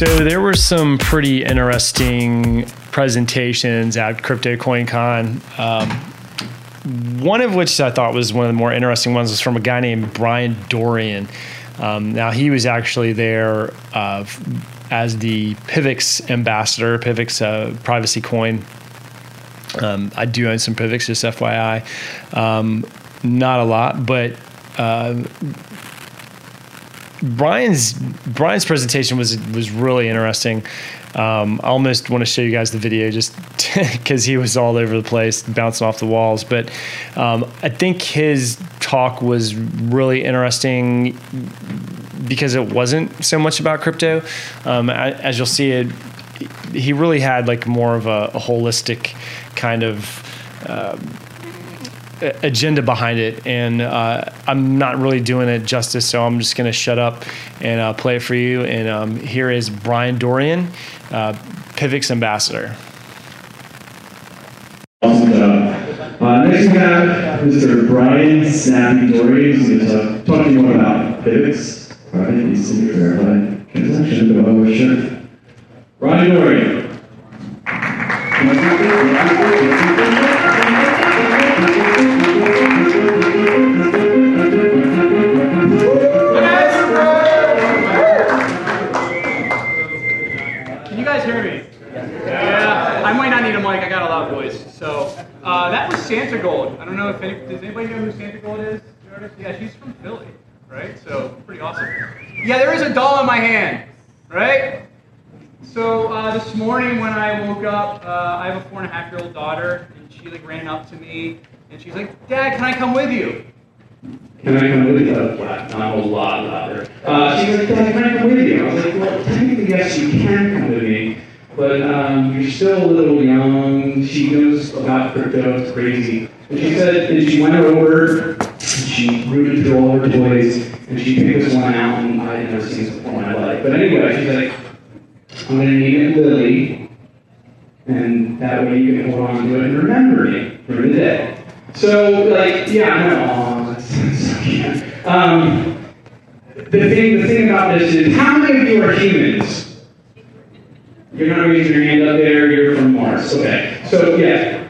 So there were some pretty interesting presentations at Crypto CoinCon. Um, one of which I thought was one of the more interesting ones was from a guy named Brian Dorian. Um, now he was actually there uh, as the Pivx ambassador, Pivx uh, privacy coin. Um, I do own some Pivx, just FYI. Um, not a lot, but uh, Brian's Brian's presentation was was really interesting. Um, I almost want to show you guys the video just because he was all over the place, bouncing off the walls. But um, I think his talk was really interesting because it wasn't so much about crypto. Um, as you'll see, it he really had like more of a, a holistic kind of. Uh, agenda behind it, and uh, I'm not really doing it justice. So I'm just going to shut up and uh, play it for you. And um, here is Brian Dorian, uh, Pivx ambassador. Awesome job. Uh, next we have Mr. Brian Snappy Dorian, who's going to talk to you more about Pivx. All right, he's to verify transaction. Sure. Brian Dorian. And a half year old daughter, and she like ran up to me and she's like, "Dad, can I come with you?" Can I come with you? Uh, wow, not a lot there. Uh, she like, Dad, can I come with you? I was like, well, technically, yes, you can come with me, but um, you're still a little young. She knows about crypto, it's crazy. And she said, and she went over, and she rooted through all her toys, and she picked this one out, and I had never seen this before in my life. But anyway, she's like, I'm going to name it Lily, and that way you can hold on to it and remember me for the day. So, like, yeah, I know. That's, so. Um, the thing, the thing about this is, how many of you are humans? You're not raising your hand up there. You're from Mars. Okay. So, yeah.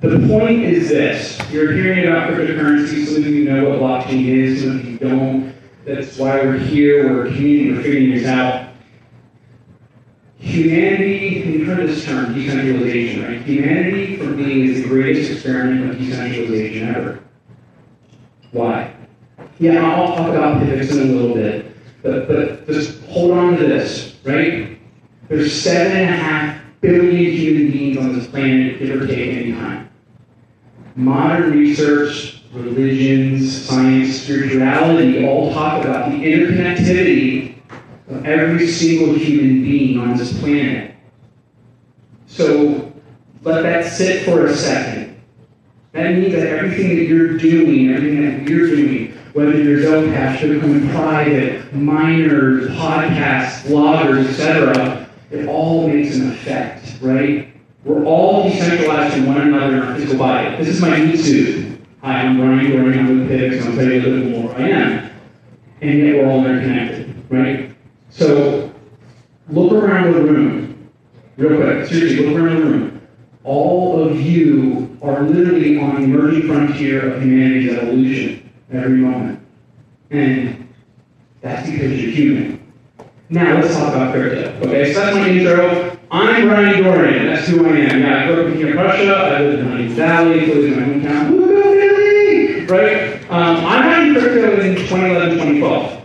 The point is this: you're hearing about cryptocurrency. Some of you know what blockchain is. Some of you don't. That's why we're here. We're a community. We're figuring this out humanity, you've heard this term, decentralization, right? Humanity, for me, is the greatest experiment of decentralization ever. Why? Yeah, I'll talk about Pivx in a little bit, but, but just hold on to this, right? There's seven and a half billion human beings on this planet, give or take any time. Modern research, religions, science, spirituality all talk about the interconnectivity of every single human being on this planet. So let that sit for a second. That means that everything that you're doing, everything that we're doing, whether you're Zcash, Bitcoin Private, miners, podcasts, bloggers, etc., it all makes an effect, right? We're all decentralized from one another in our physical body. This is my meat. Hi, I'm Brian Dorian, I'm with I'll tell you a little bit more I am. And yet we're all interconnected, right? So look around the room, real quick. Seriously, look around the room. All of you are literally on the emerging frontier of humanity's evolution every moment. And that's because you're human. Now let's talk about crypto. Okay, so that's my intro. I'm Brian Dorian. That's who I am. Yeah, I grew up in Russia. I lived in Huntingdon Valley, to my hometown. Woo! Right? Um, I got into crypto in 2011, 2012.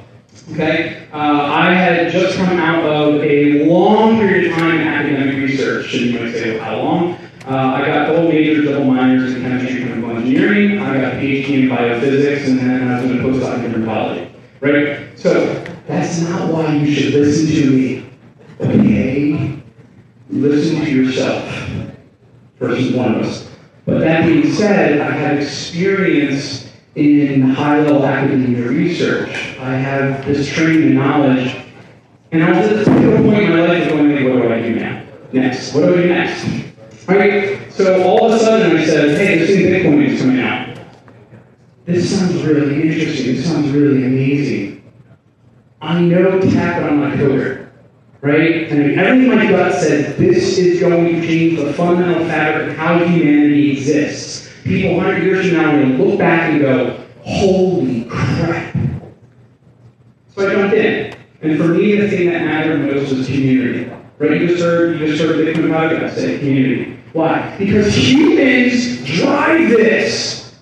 Okay? Uh, I had just come out of a long period of time in academic research, and you might say, how long? Uh, I got double majors, double minors in chemistry and chemical engineering. I got a PhD in biophysics, and then I was in a postdoc in dermatology. Right? So, that's not why you should listen to me. Okay? Listen to yourself, first and foremost. But that being said, I have experience in high level academia research. I have this training and knowledge. And I was at this point in my life going, what do I do now? Next. What do I do next? Right. So all of a sudden I said, hey, this new Bitcoin is coming out. This sounds really interesting. This sounds really amazing. I know I'm not a coder. right? Mean, everything my gut said this is going to change the fundamental fabric of how humanity exists. People 100 years from now are going to look back and go, holy crap. So I jumped in. And for me, the thing that mattered most was community. Right? You just heard, you just heard Bitcoin podcast say community. Why? Because humans drive this.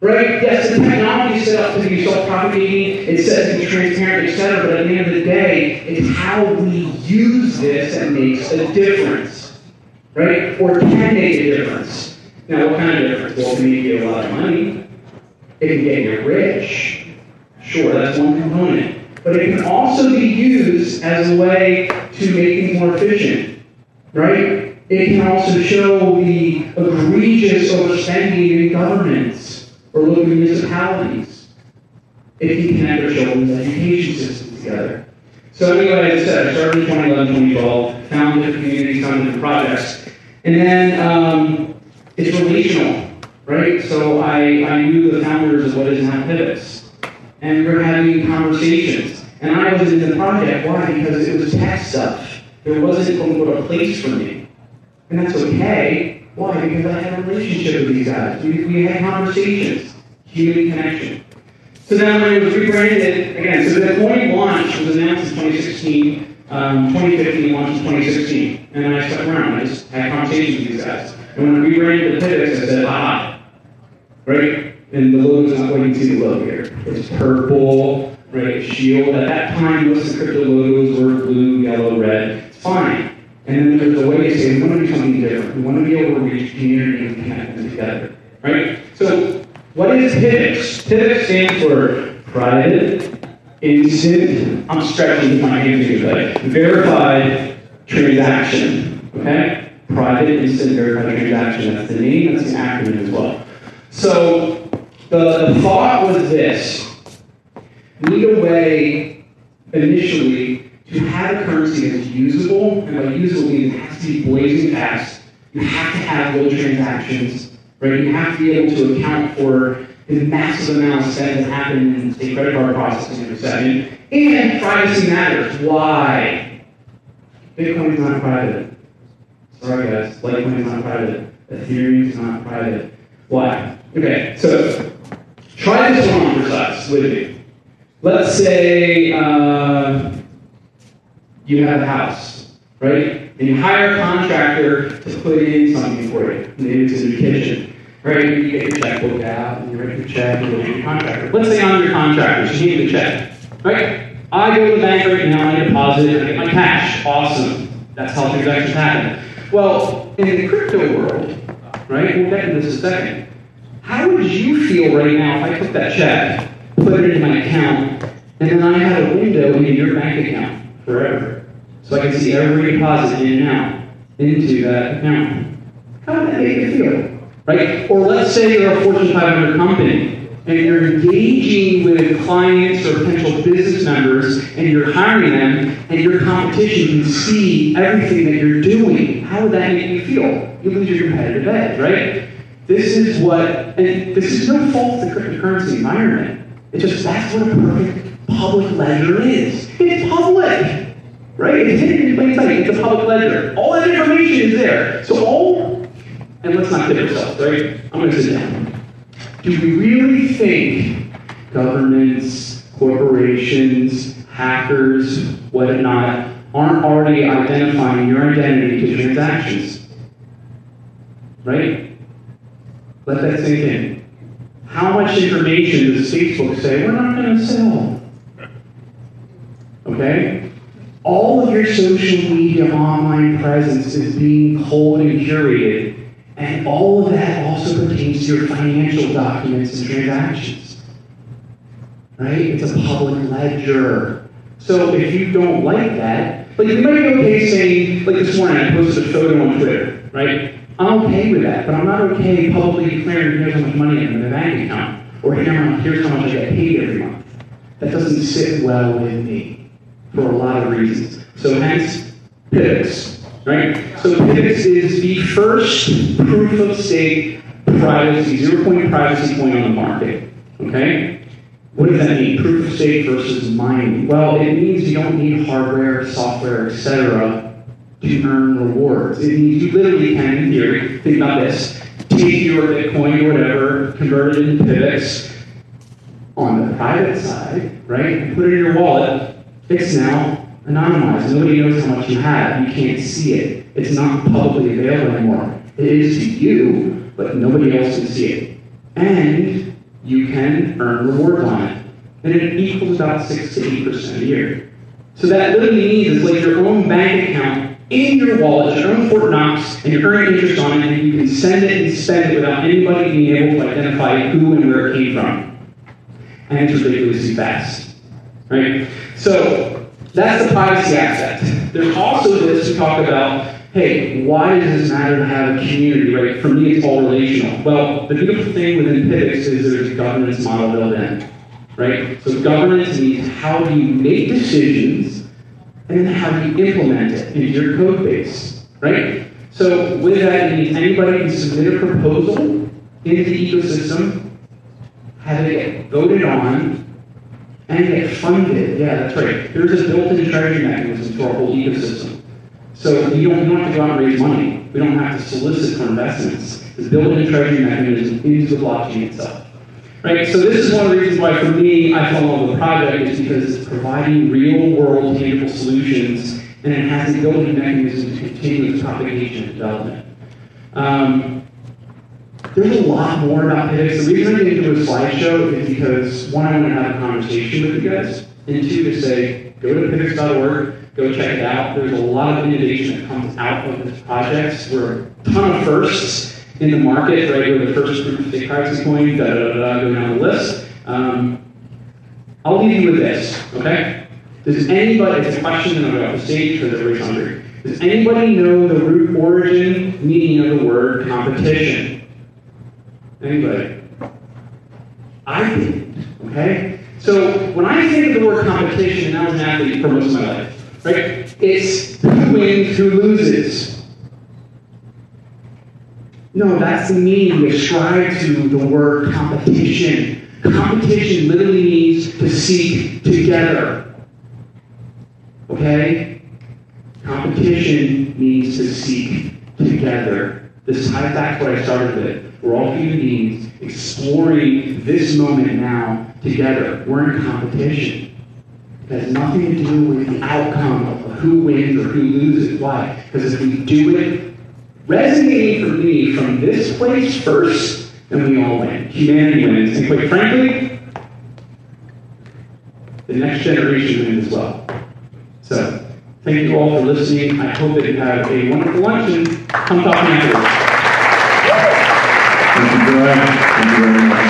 Right? Yes, the technology is set up to be self-propagating, it's set to be transparent, etc. But at the end of the day, it's how we use this that makes a difference. Right? Or can make a difference. Now, what kind of difference? Well, it make you a lot of money. It can get you rich. Sure, that's one component. But it can also be used as a way to make things more efficient. Right? It can also show the egregious overspending in governments or local municipalities. It can connect our children's education systems together. So anyway, as I said, I started in 2011, 2012, found different communities, found different projects. And then um, it's relational, right? So I, I knew the founders of what is now PIVX. And we were having conversations. And I was in the project. Why? Because it was tech stuff. There wasn't, quote unquote, a place for me. And that's okay. Why? Because I had a relationship with these guys. We, we had conversations, human connection. So then when it was rebranded, again, so the coin launch was announced in 2016, um, 2015, launched in 2016. And then I stuck around. I just had conversations with these guys. And when I rebranded the PIVX, I said, ah, right? And the logo's not what you see logo here. It's purple, right? Shield. At that time, most of the crypto logos were blue, yellow, red. It's fine. And then there's a way to say we want to do something different. We want to be able to reach community and connect them together. Right? So what is PIVX? PIVX stands for private, instant, I'm stretching my hands here, but verified transaction. Okay? Private, instant, verified transaction. That's the name, that's the acronym as well. So the, the thought was this. Need a way initially to have a currency that's usable, and by usable means it has to be blazing fast. You have to have low transactions, right? You have to be able to account for the massive amount of spend that happen in say credit card processing in a second. And privacy matters. Why? Bitcoin is not private. Sorry guys, Litecoin is not private. Ethereum is not private. Why? Okay, so try this one on for size with me. Let's say uh, you have a house, right? And you hire a contractor to put in something for you. Maybe it's in your kitchen, right? You get your checkbook out and you write your check and you your contractor. Let's say I'm your contractor, so you need a check, right? I go to the bank right now, I deposit it, I get my cash. Awesome. That's how transactions happen. Well, in the crypto world, right? We'll get into this in a second. How would you feel right now if I took that check, put it in my account, and then I had a window in your bank account forever? So I can see every deposit in and out into that account. How would that make you feel? Right? Or let's say you're a Fortune 500 company and you're engaging with clients or potential business members and you're hiring them and your competition can see everything that you're doing. How would that make you feel? You lose your competitive edge, right? This is what, and this is no fault of the cryptocurrency environment. It's just that's what a perfect public ledger is. It's public. Right? It's hidden in plain sight. It's a public ledger. All that information is there. So all, and let's not kid ourselves, right? I'm going to sit down. Do we really think governments, corporations, hackers, whatnot, aren't already identifying your identity to transactions? Right? Let that sink in. How much information does Facebook say we're not going to sell? Okay? all of your social media online presence is being culled and curated, and all of that also pertains to your financial documents and transactions. Right? It's a public ledger. So if you don't like that, like you might be okay saying, like this morning I posted a photo on Twitter, right? I'm okay with that, but I'm not okay publicly declaring here's how much money I have in my bank account, or here's how much I get paid every month. That doesn't sit well with me for a lot of reasons. So hence, PIVX, right? So PIVX is the first proof of stake privacy, zero point privacy point on the market, okay? What does that mean? Proof of stake versus mining. Well, it means you don't need hardware, software, etc. to earn rewards. It means you literally can, in theory, think about this, take your Bitcoin or whatever, convert it into PIVX on the private side, right? And put it in your wallet. It's now anonymized. Nobody knows how much you have. You can't see it. It's not publicly available anymore. It is to you, but nobody else can see it. And you can earn rewards on it. And it equals about 6 to 8% a year. So that literally means it's like your own bank account in your wallet, your own Fort Knox, and you're earning interest on it, and you can send it and spend it without anybody being able to identify who and where it came from. And it's ridiculously fast. Right? So that's the privacy aspect. There's also this to talk about hey, why does this matter to have a community, right? For me, it's all relational. Well, the beautiful thing within PIVX is there's a governance model built in, right? So governance means how do you make decisions and then how do you implement it into your code base, right? So with that, it means anybody can submit a proposal into the ecosystem, have it voted on, and get funded. Yeah, that's right. There's a built-in treasury mechanism to our whole ecosystem. So you don't, don't have to go out and raise money. We don't have to solicit for investments. It's built-in treasury mechanism into the blockchain itself. Right? So this is one of the reasons why, for me, I fell in love with the project is because it's providing real-world tangible solutions, and it has a built-in mechanism to continue its propagation and development. Um, there's a lot more about PIVX. The reason I didn't do a slideshow is because one, I want to have a conversation with you guys, and two, to say, go to pivx.org, go check it out. There's a lot of innovation that comes out of this project. We're a ton of firsts in the market, right? We're the first group to take privacy coin, da da da da, go down the list. Um, I'll leave you with this, okay? Does anybody, it's a question I'll go off the stage because everybody's hungry. Does anybody know the root origin meaning of the word competition? Anybody? I didn't, okay? So when I think of the word competition, and I was an athlete for most of my life, right? It's who wins, who loses. No, that's the meaning we ascribe to the word competition. Competition literally means to seek together. Okay? Competition means to seek together. This ties back to what I started with. We're all human beings exploring this moment now together. We're in competition. It has nothing to do with the outcome of who wins or who loses. Why? Because if we do it resonating for me from this place first, then we all win. Humanity wins. And quite frankly, the next generation wins as well. So, thank you all for listening. I hope that you have a wonderful lunch and come talk to me afterwards. Thank you, Brad. Thank you very much.